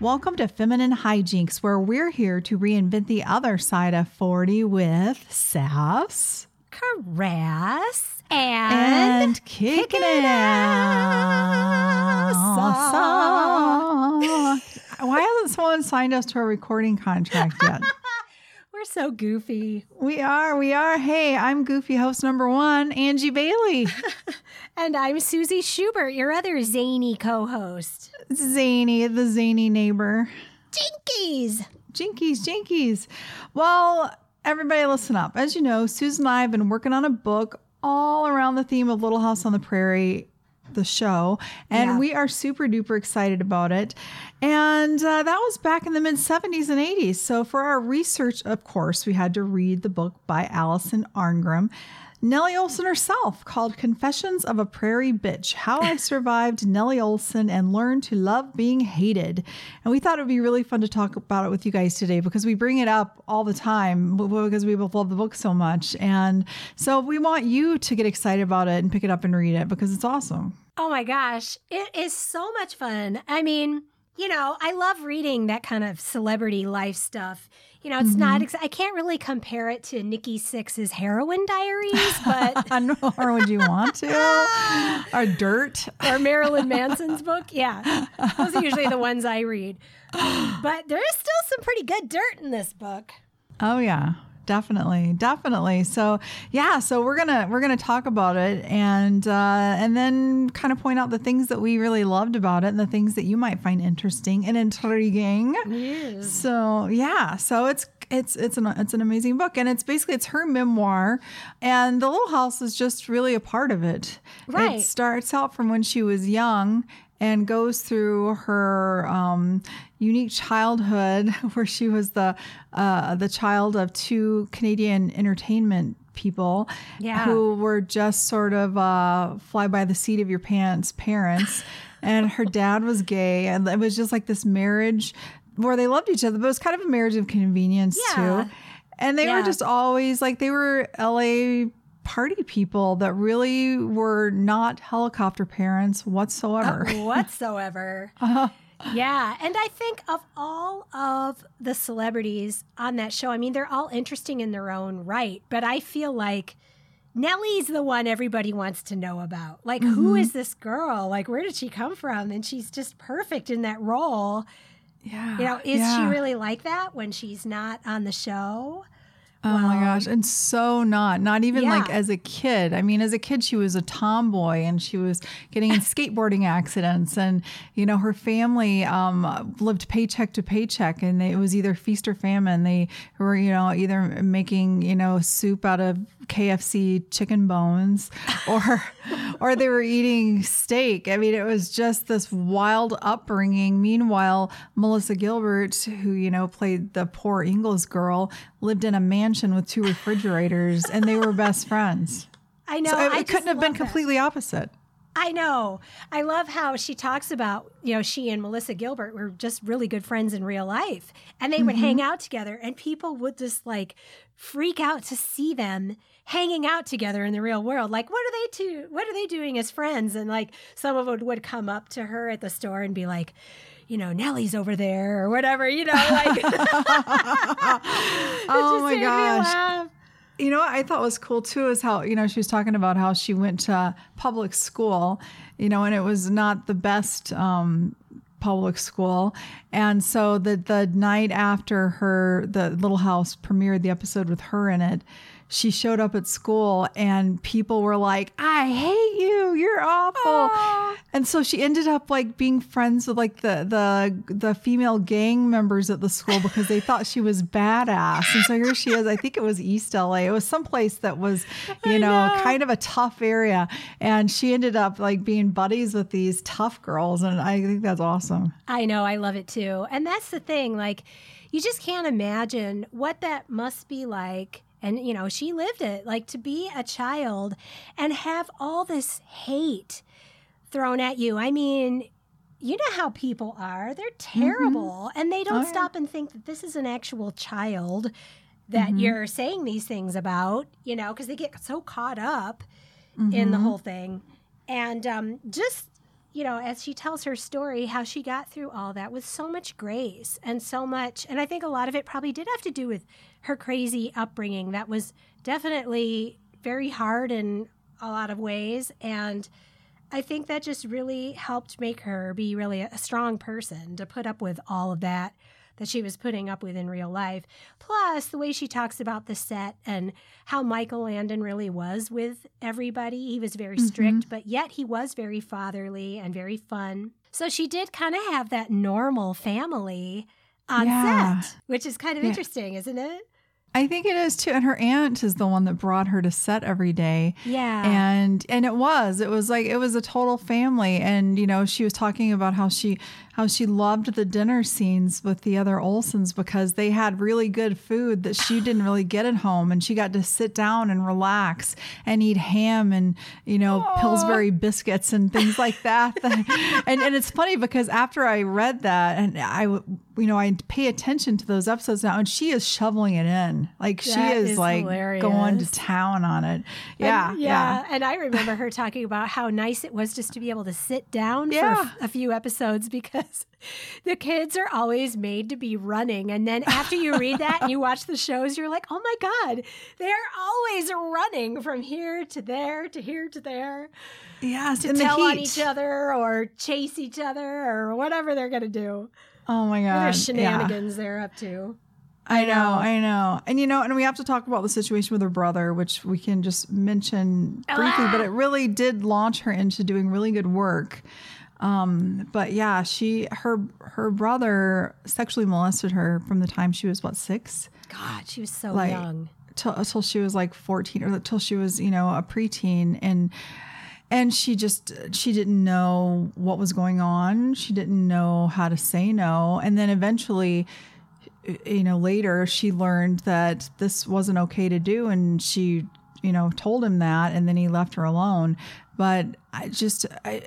Welcome to Feminine Hijinks, where we're here to reinvent the other side of 40 with Sass Caress and, and kicking it ass. Why hasn't someone signed us to a recording contract yet? We're so goofy. we are, we are. Hey, I'm Goofy host number one, Angie Bailey. And I'm Susie Schubert, your other zany co host. Zany, the zany neighbor. Jinkies! Jinkies, jinkies. Well, everybody listen up. As you know, Susan and I have been working on a book all around the theme of Little House on the Prairie, the show, and Yeah. we are super duper excited about it. And uh, that was back in the mid 70s and 80s. So for our research, of course, we had to read the book by Allison Arngrim. Nellie Olson herself called Confessions of a Prairie Bitch How I Survived Nellie Olson and Learned to Love Being Hated. And we thought it would be really fun to talk about it with you guys today because we bring it up all the time because we both love the book so much. And so we want you to get excited about it and pick it up and read it because it's awesome. Oh my gosh, it is so much fun. I mean, you know, I love reading that kind of celebrity life stuff. You know, it's not, mm-hmm. ex- I can't really compare it to Nikki Sixx's heroin diaries, but, I know, or would you want to? or dirt. or Marilyn Manson's book. Yeah, those are usually the ones I read. But there is still some pretty good dirt in this book. Oh yeah, definitely, definitely. So yeah, so we're gonna we're gonna talk about it and uh, and then kind of point out the things that we really loved about it and the things that you might find interesting and intriguing. So yeah, so it's it's it's an it's an amazing book and it's basically it's her memoir and the little house is just really a part of it. Right. It starts out from when she was young and goes through her um, unique childhood where she was the uh, the child of two Canadian entertainment people Yeah. who were just sort of uh, fly by the seat of your pants parents. and her dad was gay, and it was just like this marriage where they loved each other, but it was kind of a marriage of convenience Yeah. too. And they were just always like they were LA party people that really were not helicopter parents whatsoever. Uh, whatsoever. Uh-huh. Yeah. And I think of all of the celebrities on that show, I mean, they're all interesting in their own right, but I feel like Nellie's the one everybody wants to know about. Like, who mm-hmm. is this girl? Like, where did she come from? And she's just perfect in that role. Yeah. You know, is she really like that when she's not on the show? Oh my gosh. And so not, not even like as a kid. I mean, as a kid, she was a tomboy and she was getting in skateboarding accidents. And, you know, her family um, lived paycheck to paycheck and they, it was either feast or famine. They were, you know, either making, you know, soup out of KFC chicken bones or, or they were eating steak. I mean, it was just this wild upbringing. Meanwhile, Melissa Gilbert, who, you know, played the poor Ingalls girl, lived in a mansion with two refrigerators and they were best friends. I know. So it, I couldn't have been completely opposite. I know. I love how she talks about, you know, she and Melissa Gilbert were just really good friends in real life. And they would Mm-hmm. hang out together, and people would just like freak out to see them hanging out together in the real world. Like, what are they two? What are they doing as friends? And like, some of them would come up to her at the store and be like, you know, Nellie's over there or whatever, you know, like. Oh my gosh. You know what I thought was cool too is how, you know, she was talking about how she went to public school, you know, and it was not the best um, public school. And so the the night after her the Little House premiered the episode with her in it, she showed up at school and people were like, "I hate you. You're awful." And so she ended up like being friends with like the the the female gang members at the school because they thought she was badass. And so here she is. I think it was East LA. It was someplace that was, you know, know. kind of a tough area. And she ended up like being buddies with these tough girls. And I think that's awesome. I know, I love it too. And that's the thing, like, you just can't imagine what that must be like. And, you know, she lived it, like to be a child and have all this hate thrown at you. I mean, you know how people are. They're mm-hmm. terrible. And they don't Oh, yeah. stop and think that this is an actual child that mm-hmm. you're saying these things about, you know, because they get so caught up in the mm-hmm. whole thing. And um, just you know, as she tells her story, how she got through all that with so much grace and so much. And I think a lot of it probably did have to do with her crazy upbringing that was definitely very hard in a lot of ways. And I think that just really helped make her be really a strong person to put up with all of that that she was putting up with in real life. Plus, the way she talks about the set and how Michael Landon really was with everybody. He was very strict, mm-hmm. but yet he was very fatherly and very fun. So she did kind of have that normal family on yeah. set, which is kind of yeah. interesting, isn't it? I think it is too. And her aunt is the one that brought her to set every day. Yeah. And and it was. It was like it was a total family. And you know, she was talking about how she how she loved the dinner scenes with the other Olsons because they had really good food that she didn't really get at home and she got to sit down and relax and eat ham and you know Aww. Pillsbury biscuits and things like that. and and it's funny because after I read that and I you know I pay attention to those episodes now and she is shoveling it in. Like that she is, is like hilarious. going to town on it. Yeah, and, yeah. Yeah. And I remember her talking about how nice it was just to be able to sit down yeah. for a few episodes because because the kids are always made to be running. And then after you read that and you watch the shows, you're like, oh my God, they're always running from here to there to here to there. Yes, to tell on each other or chase each other or whatever they're going to do. Oh my God. There's shenanigans yeah. they're up to. I know, I know. And you know, and we have to talk about the situation with her brother, which we can just mention briefly, ah! but it really did launch her into doing really good work. Um, but yeah, she her her brother sexually molested her from the time she was what six. God, she was so like, young. Till, till she was like fourteen, or till she was you know a preteen, and and she just she didn't know what was going on. She didn't know how to say no, and then eventually you know later she learned that this wasn't okay to do and she you know told him that and then he left her alone but I just I,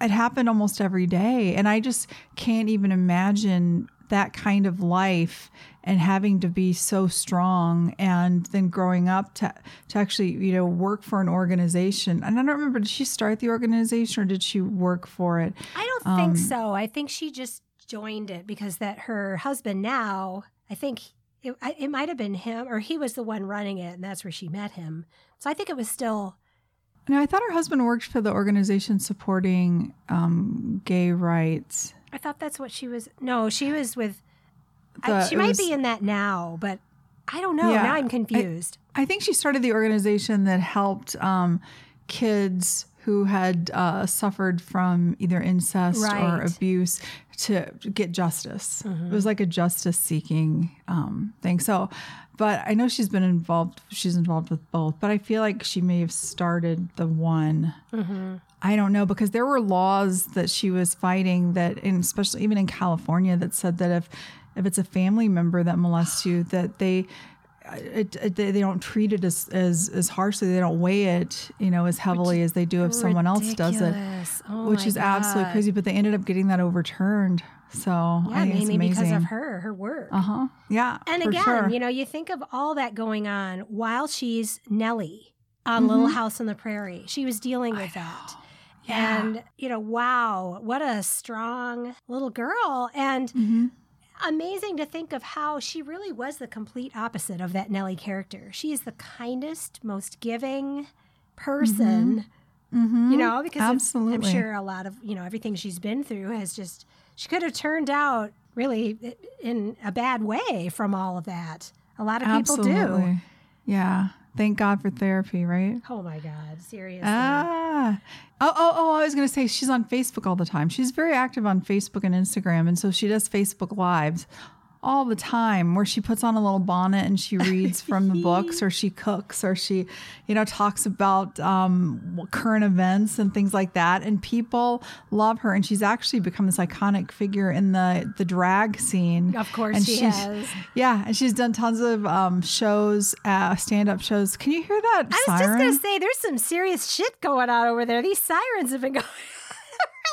it happened almost every day, and I just can't even imagine that kind of life and having to be so strong and then growing up to to actually you know work for an organization. And i don't remember did she start the organization or did she work for it? I don't um, think so. I think she just joined it because that her husband now i think it, it might have been him or he was the one running it and that's where she met him. So i think it was still no, I thought her husband worked for the organization supporting um, gay rights. I thought that's what she was. No, she was with. The, I, she might was, be in that now, but I don't know. Yeah, now I'm confused. I, I, think she started the organization that helped um, kids who had uh, suffered from either incest right. or abuse to get justice. Mm-hmm. It was like a justice seeking um, thing. So but I know she's been involved. She's involved with both, but I feel like she may have started the one. Mm-hmm. I don't know because there were laws that she was fighting that, and especially even in California, that said that if if it's a family member that molests you, that they it, it, they don't treat it as, as as harshly. They don't weigh it, you know, as heavily as they do if ridiculous. someone else does it, oh which is God. absolutely crazy. But they ended up getting that overturned. So yeah, mainly because of her, her work. Uh huh. Yeah. And again, sure. you know, you think of all that going on while she's Nellie on mm-hmm. Little House on the Prairie. She was dealing with that. Yeah. And, you know, wow, what a strong little girl. And mm-hmm. Amazing to think of how she really was the complete opposite of that Nellie character. She is the kindest, most giving person. Mm-hmm. mm-hmm. You know, because Absolutely. I'm sure a lot of, you know, everything she's been through has just she could have turned out really in a bad way from all of that. A lot of Absolutely. people do. Yeah. Thank God for therapy, right? Oh my God, seriously. Ah. Oh, oh, oh, I was going to say she's on Facebook all the time. She's very active on Facebook and Instagram. And so she does Facebook Lives all the time where she puts on a little bonnet and she reads from the books or she cooks or she you know talks about um, current events and things like that. And people love her and she's actually become this iconic figure in the the drag scene. Of course and she has. Yeah and she's done tons of um, shows uh, stand-up shows. Can you hear that i was siren? just gonna say there's some serious shit going on over there. These sirens have been going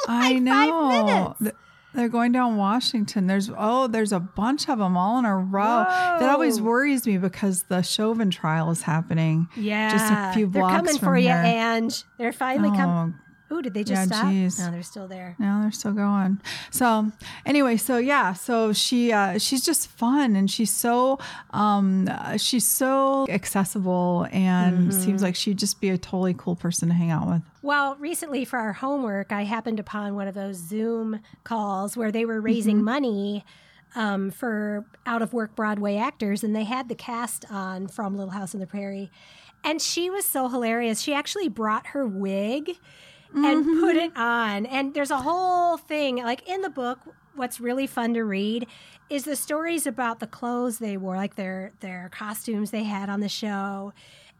like I know. They're going down Washington. There's oh, there's a bunch of them all in a row. Whoa. That always worries me because the Chauvin trial is happening. Yeah, just a few blocks They're coming from for here. you, Ange. They're finally oh, coming. Ooh, did they just Yeah, stop? geez. No, they're still there. No, they're still going. So anyway, so yeah, so she uh, she's just fun and she's so um, uh, she's so accessible and seems like she'd just be a totally cool person to hang out with. Well, recently for our homework, I happened upon one of those Zoom calls where they were raising money um, for out of work Broadway actors, and they had the cast on from Little House on the Prairie. And she was so hilarious. She actually brought her wig and put mm-hmm. it on. And there's a whole thing, like in the book, what's really fun to read is the stories about the clothes they wore, like their their costumes they had on the show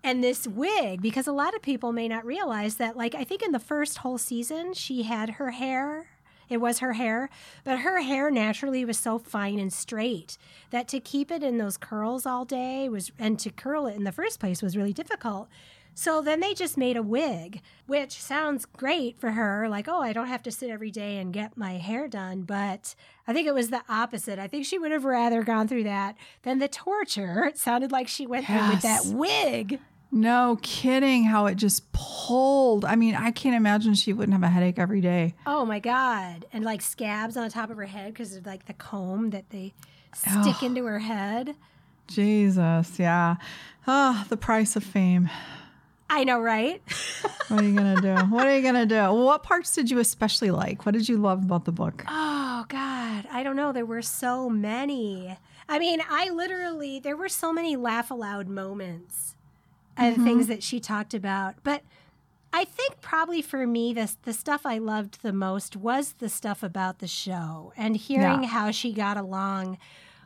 and this wig because a lot of people may not realize that like i think in the first whole season she had her hair it was her hair but her hair naturally was so fine and straight that to keep it in those curls all day was and to curl it in the first place was really difficult so then they just made a wig which sounds great for her like oh i don't have to sit every day and get my hair done but i think it was the opposite i think she would have rather gone through that than the torture it sounded like she went through with that wig No kidding, how it just pulled. I mean, I can't imagine she wouldn't have a headache every day. Oh my god! And like scabs on the top of her head because of like the comb that they stick into her head. Jesus, yeah. Ah, the price of fame. I know, right? What are you gonna do? What are you gonna do? What parts did you especially like? What did you love about the book? Oh god, I don't know. There were so many. I mean, I literally there were so many laugh aloud moments and things that she talked about, but. I think probably for me, this the stuff I loved the most was the stuff about the show and hearing Yeah. how she got along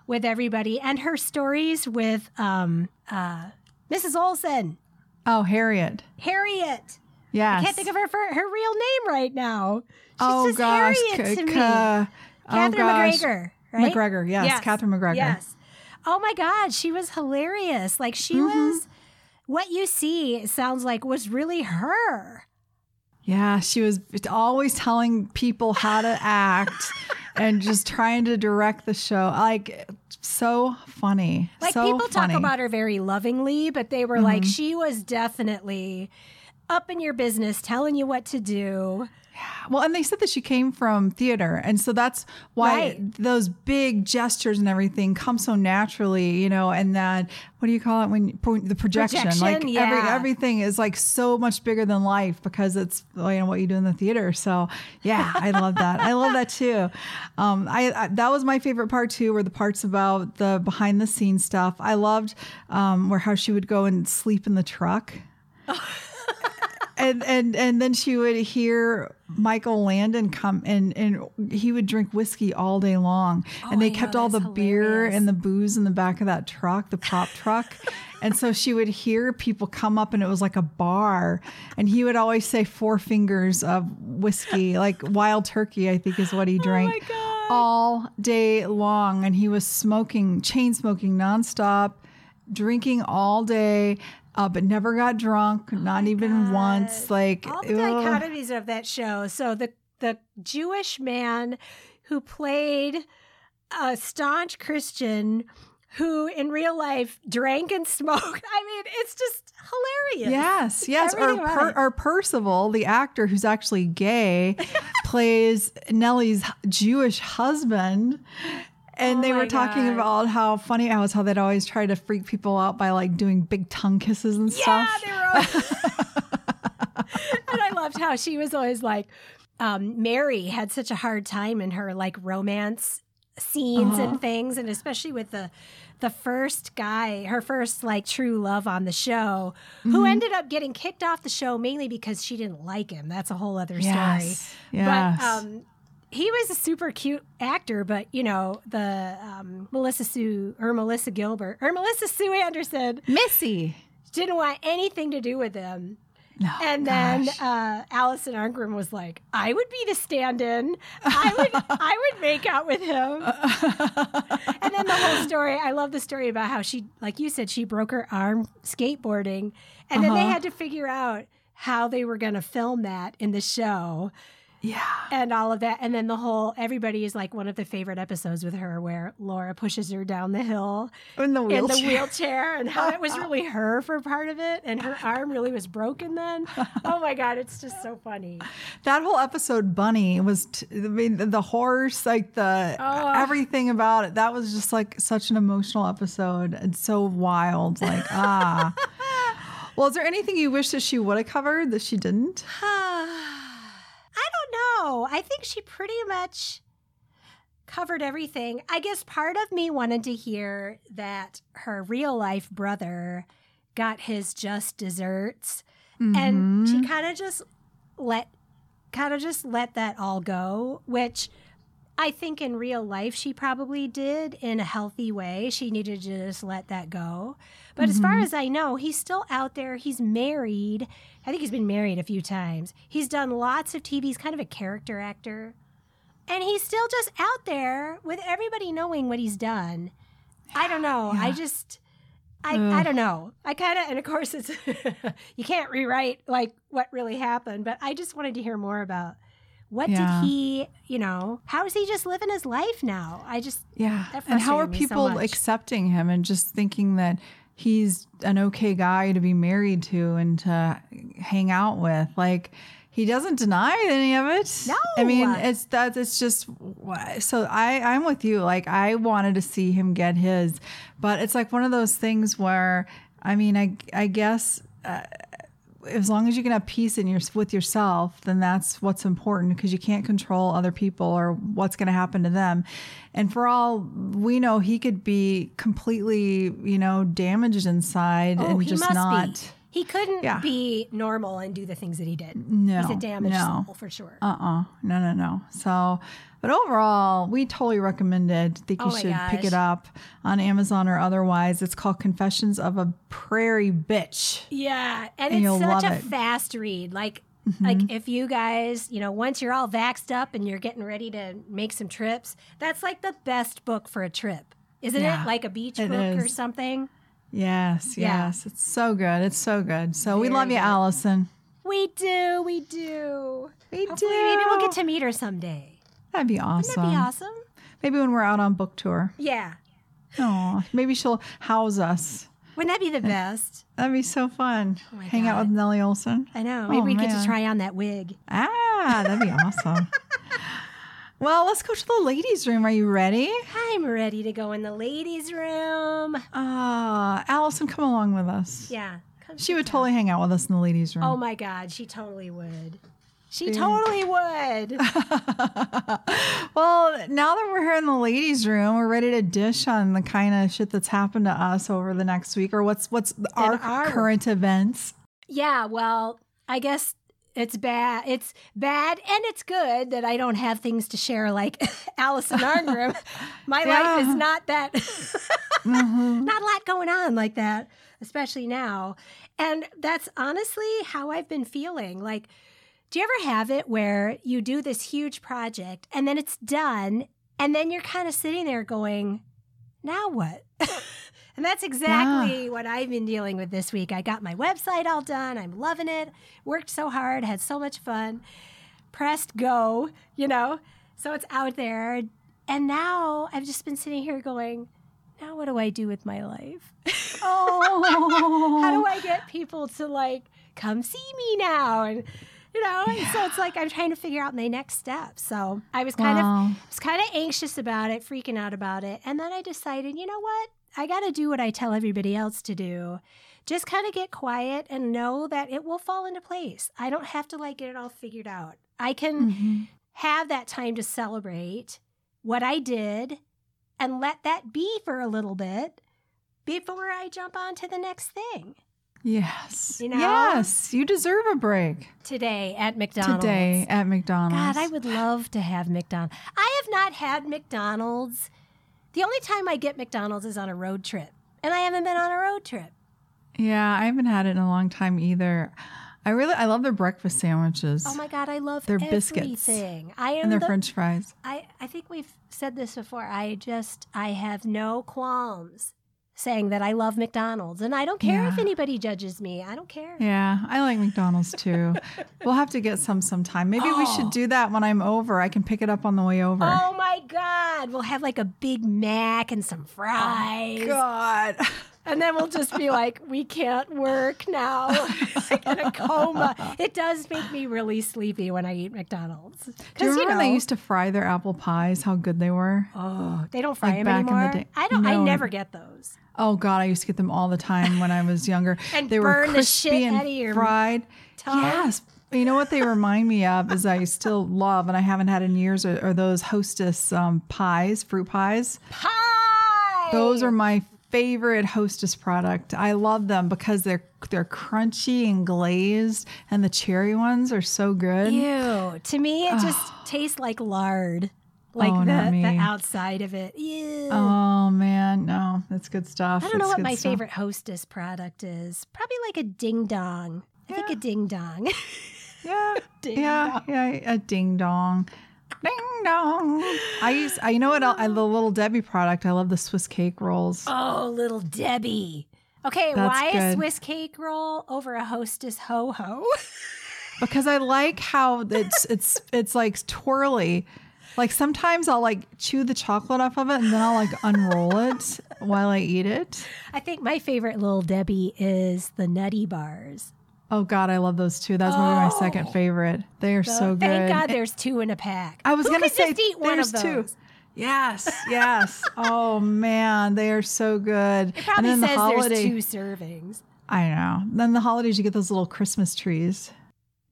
with everybody and her stories with um, uh, Mrs. Olson. Oh, Harriet. Harriet. Yes. I can't think of her for her real name right now. She's oh just gosh. Harriet to me. Oh, Katherine gosh. MacGregor, right? MacGregor, yes, Katherine MacGregor. Yes. Oh my God, she was hilarious. Like she Mm-hmm. was. What you see sounds like was really her. Yeah, she was always telling people how to act and just trying to direct the show. Like so funny. Like so people funny. Mm-hmm. talk about her very lovingly, but they were like she was definitely up in your business, telling you what to do. Well, and they said that she came from theater, and so that's why Right. those big gestures and everything come so naturally, you know. And that what do you call it when the projection? like Projection, every everything is like so much bigger than life because it's you know what you do in the theater. So yeah, I love that. I love that too. Um, I, I that was my favorite part too, were the parts about the behind the scenes stuff. I loved um, where how she would go and sleep in the truck and and and then she would hear Michael Landon come and and he would drink whiskey all day long, oh, and I they know, kept all the that's beer and the booze in the back of that truck, the prop truck. And so she would hear people come up, and it was like a bar. And he would always say four fingers of whiskey, like wild turkey, I think is what he oh, drank Oh all day long. And he was smoking, chain smoking nonstop, drinking all day, uh, but never got drunk, not even once. Like, all the ugh. dichotomies of that show. So the the Jewish man who played a staunch Christian who in real life drank and smoked. I mean, it's just hilarious. Yes, yes. Or, per, or Percival, the actor who's actually gay, plays Nellie's Jewish husband. And Oh they were talking God. about how funny it was how they'd always try to freak people out by like doing big tongue kisses and stuff. Yeah, stuff. they were always- and I loved how she was always like, um, Mary had such a hard time in her like romance scenes Uh-huh. and things, and especially with the the first guy, her first like true love on the show, Mm-hmm. who ended up getting kicked off the show mainly because she didn't like him. That's a whole other story. Yes, yes. But um, he was a super cute actor, but you know the um, Melissa Sue or Melissa Gilbert or Melissa Sue Anderson Missy. didn't want anything to do with him. No, And then uh, Allison Arngrim was like, "I would be the stand-in. I would, I would make out with him." and then the whole story. I love the story about how she, like you said, she broke her arm skateboarding, and then they Uh-huh. had to figure out how they were going to film that in the show. Yeah. and all of that. And then the whole everybody is like one of the favorite episodes with her where Laura pushes her down the hill In the in wheelchair. the wheelchair and how it was really her for part of it and her arm really was broken then. Oh my God, it's just so funny. That whole episode, Bunny, was, t- I mean, the horse, like the Oh. everything about it. That was just like such an emotional episode. It's so wild. Like, ah. Well, is there anything you wish that she would have covered that she didn't? I. I think she pretty much covered everything. I guess part of me wanted to hear that her real life brother got his just desserts and she mm-hmm. kind of just let kind of just let that all go, which I think in real life she probably did in a healthy way. She needed to just let that go. But as far mm-hmm. as I know, he's still out there. He's married. I think he's been married a few times. He's done lots of TV. He's kind of a character actor. And he's still just out there with everybody knowing what he's done. I don't know. I just I, I don't know. I kind of, and of course, it's you can't rewrite like what really happened, but I just wanted to hear more about what Yeah. did he, you know, how is he just living his life now? I just, Yeah. And how are me so people accepting him and just thinking that he's an okay guy to be married to and to hang out with? Like, he doesn't deny any of it. No. I mean, it's that it's just so I I'm with you. Like I wanted to see him get his, but it's like one of those things where I mean, I I guess uh, as long as you can have peace in your with yourself, then that's what's important because you can't control other people or what's going to happen to them. And for all we know, he could be completely, you know, damaged inside oh, and he just must not. be. He couldn't Yeah. be normal and do the things that he did. No, He's a damaged no. soul for sure. Uh uh no no no. So, but overall, we totally recommend it. think Oh you should pick it up on Amazon or otherwise. It's called Confessions of a Prairie Bitch. Yeah, and, And it's such a it. Mm-hmm. fast read. Like, like if you guys, you know, once you're all vaxxed up and you're getting ready to make some trips, that's like the best book for a trip, isn't Yeah, it? Like a beach book or something. Yes, Yeah. yes, it's so good. It's so good. So we love you, good. Allison. We do, we do. We Hopefully, do. maybe we'll get to meet her someday. That'd be Wouldn't awesome. that be awesome? Maybe when we're out on book tour. Yeah. Oh, maybe she'll house us. Wouldn't that be the best? That'd be so fun. Oh Hang out with Nellie Olson. I know. Maybe Oh, we get to try on that wig. Ah, that'd be awesome. Well, let's go to the ladies' room. Are you ready? I'm ready to go in the ladies' room. Ah, Allison, come along with us. Yeah. Come She would totally hang out with us in the ladies' room. Oh my God, she totally would. She totally would. Well, now that we're here in the ladies' room, we're ready to dish on the kind of shit that's happened to us over the next week, or what's what's our, our- current events. yeah, well, I guess it's bad. It's bad and it's good that I don't have things to share like Allison Arngrim. My life is not that, mm-hmm. not a lot going on like that, especially now. And that's honestly how I've been feeling. Like, do you ever have it where you do this huge project and then it's done and then you're kind of sitting there going, now what? and that's exactly what I've been dealing with this week. I got my website all done. I'm loving it. Worked so hard, had so much fun. Pressed go, you know? So it's out there. And now I've just been sitting here going, now what do I do with my life? Oh, How do I get people to like come see me now? And you know, and so it's like I'm trying to figure out my next step. So I was kind Wow. of was kind of anxious about it, freaking out about it, and then I decided, you know what? I got to do what I tell everybody else to do. Just kind of get quiet and know that it will fall into place. I don't have to like get it all figured out. I can Mhm. have that time to celebrate what I did and let that be for a little bit before I jump on to the next thing. Yes. You know? Yes. You deserve a break Today at McDonald's. today at McDonald's. God, I would love to have McDonald's. I have not had McDonald's. The only time I get McDonald's is on a road trip. And I haven't been on a road trip. Yeah, I haven't had it in a long time either. I really I love their breakfast sandwiches Oh my God, I love Their everything. biscuits I am and their the, french fries. I, I think we've said this before. I just I have no qualms saying that I love McDonald's. And I don't care if anybody judges me. I don't care. Yeah, I like McDonald's too. we'll have to get some sometime. Maybe we Oh. should do that when I'm over. I can pick it up on the way over. Oh my God. We'll have like a Big Mac and some oh, fries. God. And then we'll just be like, we can't work now. like in a coma. It does make me really sleepy when I eat McDonald's. Do you remember when they used to fry their apple pies? How good they were. Oh, they don't fry Like them back in the anymore. day. I don't. I never get those. Oh God, I used to get them all the time when I was younger. And they were burn the crispy shit and out of your fried. tongue. Yes. You know what they remind me of is I still love and I haven't had in years are, are those Hostess um, pies, fruit pies. Pie. Those are my favorite Hostess product. I love them because they're they're crunchy and glazed, and the cherry ones are so good. Ew. To me, it just ah. tastes like lard. Like Oh, the, the outside of it. Ew. Oh man, no, that's good stuff. I don't know what my stuff. favorite hostess product is. Probably like a ding dong. I think a ding dong. Yeah, Ding yeah, yeah, a ding dong. Ding dong. I use, I, you know what? I, the little Debbie product. I love the Swiss cake rolls. oh, little Debbie. Okay, That's why a. Swiss cake roll over a hostess ho ho? because I like how it's it's it's like twirly. Like sometimes I'll like chew the chocolate off of it and then I'll like unroll it while I eat it. I think my favorite little Debbie is the nutty bars. Oh God, I love those too. That's maybe my second Oh. favorite. They are so good. Thank God there's two in a pack. I was Who gonna say just eat one of there's two. those. Yes, yes. oh man, they are so good. It probably and then says the holiday, there's two servings. I know. Then the holidays, you get those little Christmas trees.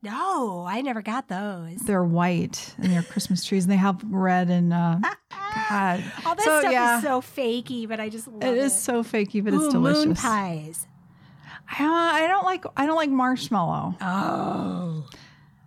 No, I never got those. They're white and they're Christmas trees, and they have red and uh, God. All that so stuff yeah, is so fakey, but I just love it. it is so fakey, but it's delicious. moon pies. I, don't- I don't like I don't like marshmallow. Oh,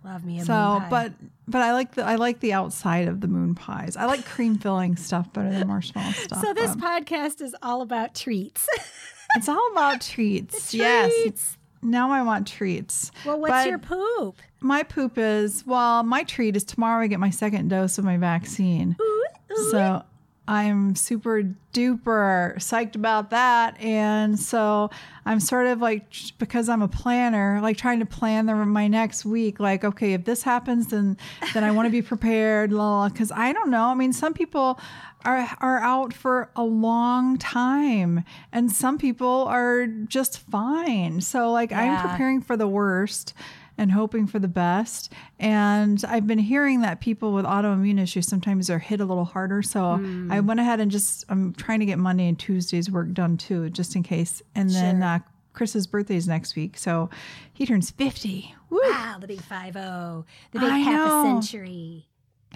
love me a So, moon pie. but but I like the I like the outside of the moon pies. I like cream filling stuff better than marshmallow stuff. so this but podcast is all about treats. it's all about treats. Yes. Now I want treats. Well, what's But your poop? My poop is well, my treat is tomorrow I get my second dose of my vaccine. Ooh, ooh. So I'm super duper psyched about that. And so I'm sort of like, because I'm a planner, like trying to plan the, my next week. Like, okay, if this happens, then, then I want to be prepared. Because I don't know. I mean, some people are, are out for a long time and some people are just fine. So like I'm preparing for the worst and hoping for the best. And I've been hearing that people with autoimmune issues sometimes are hit a little harder. So Hmm. I went ahead and just I'm trying to get Monday and Tuesday's work done too, just in case. And then uh, Chris's birthday is next week, so he turns fifty. Woo! Wow, the big five zero, the big I half know. a century.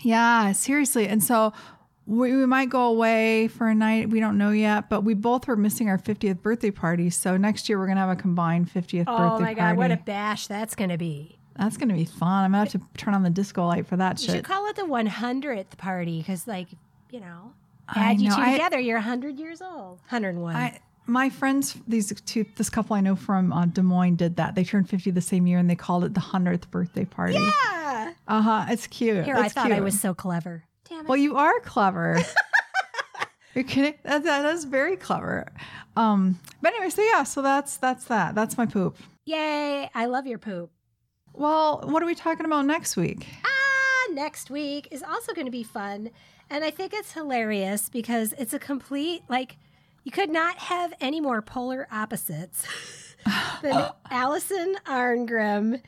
Yeah, seriously. And so we, we might go away for a night. We don't know yet, but we both were missing our 50th birthday party. So next year we're going to have a combined 50th Oh birthday party. Oh my god, party. what a bash that's going to be! That's going to be fun. I'm going to have to turn on the disco light for that You should call it the 100th party because, like, you know, I add you two I- together, you're 100 years old. 101. I, my friends, these two, this couple I know from uh, Des Moines did that. They turned 50 the same year and they called it the 100th birthday party. yeah. Uh huh. It's cute. Here, I It's thought I was so clever. Damn it. Well, you are clever. You're kidding? That, that is very clever. Um, but anyway, so yeah, so that's that's that. That's my poop. Yay! I love your poop. Well, what are we talking about next week? Ah, next week is also going to be fun. And I think it's hilarious because it's a complete, like, you could not have any more polar opposites than Allison Arngrim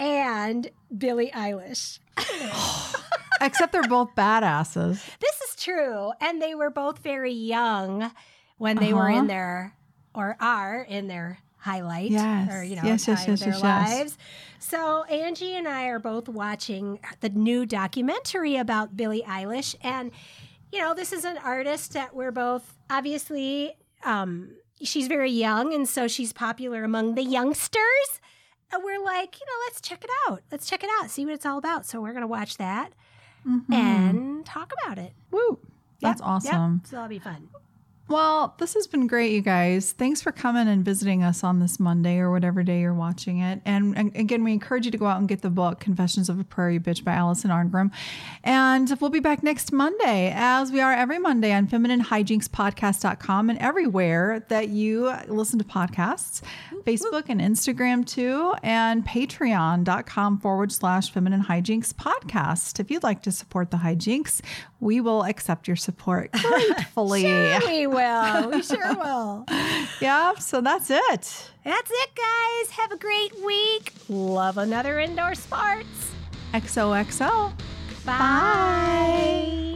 and Billie Eilish. Except they're both badasses. This is true. And they were both very young when they were Uh-huh. in their, or are in their highlight Yes. or, you know, Yes, yes, yes, their yes, yes. lives. So Angie and I are both watching the new documentary about Billie Eilish. And, you know, this is an artist that we're both obviously, um, she's very young. And so she's popular among the youngsters. And we're like, you know, let's check it out. Let's check it out, see what it's all about. So we're going to watch that Mhm. and talk about it. Woo. That's Yep, awesome. Yep, so that'll be fun. Well, this has been great, you guys. Thanks for coming and visiting us on this Monday or whatever day you're watching it. And, and again, we encourage you to go out and get the book, Confessions of a Prairie Bitch by Allison Arngrim. And we'll be back next Monday, as we are every Monday on femininehijinkspodcast.com and everywhere that you listen to podcasts, Facebook and Instagram too, and patreon.com forward slash feminine hijinks podcast. If you'd like to support the hijinks, we will accept your support gratefully. sure we will will. We sure will. yeah, so that's it. That's it, guys. Have a great week. Love another indoor sports. XOXO. Bye. Bye.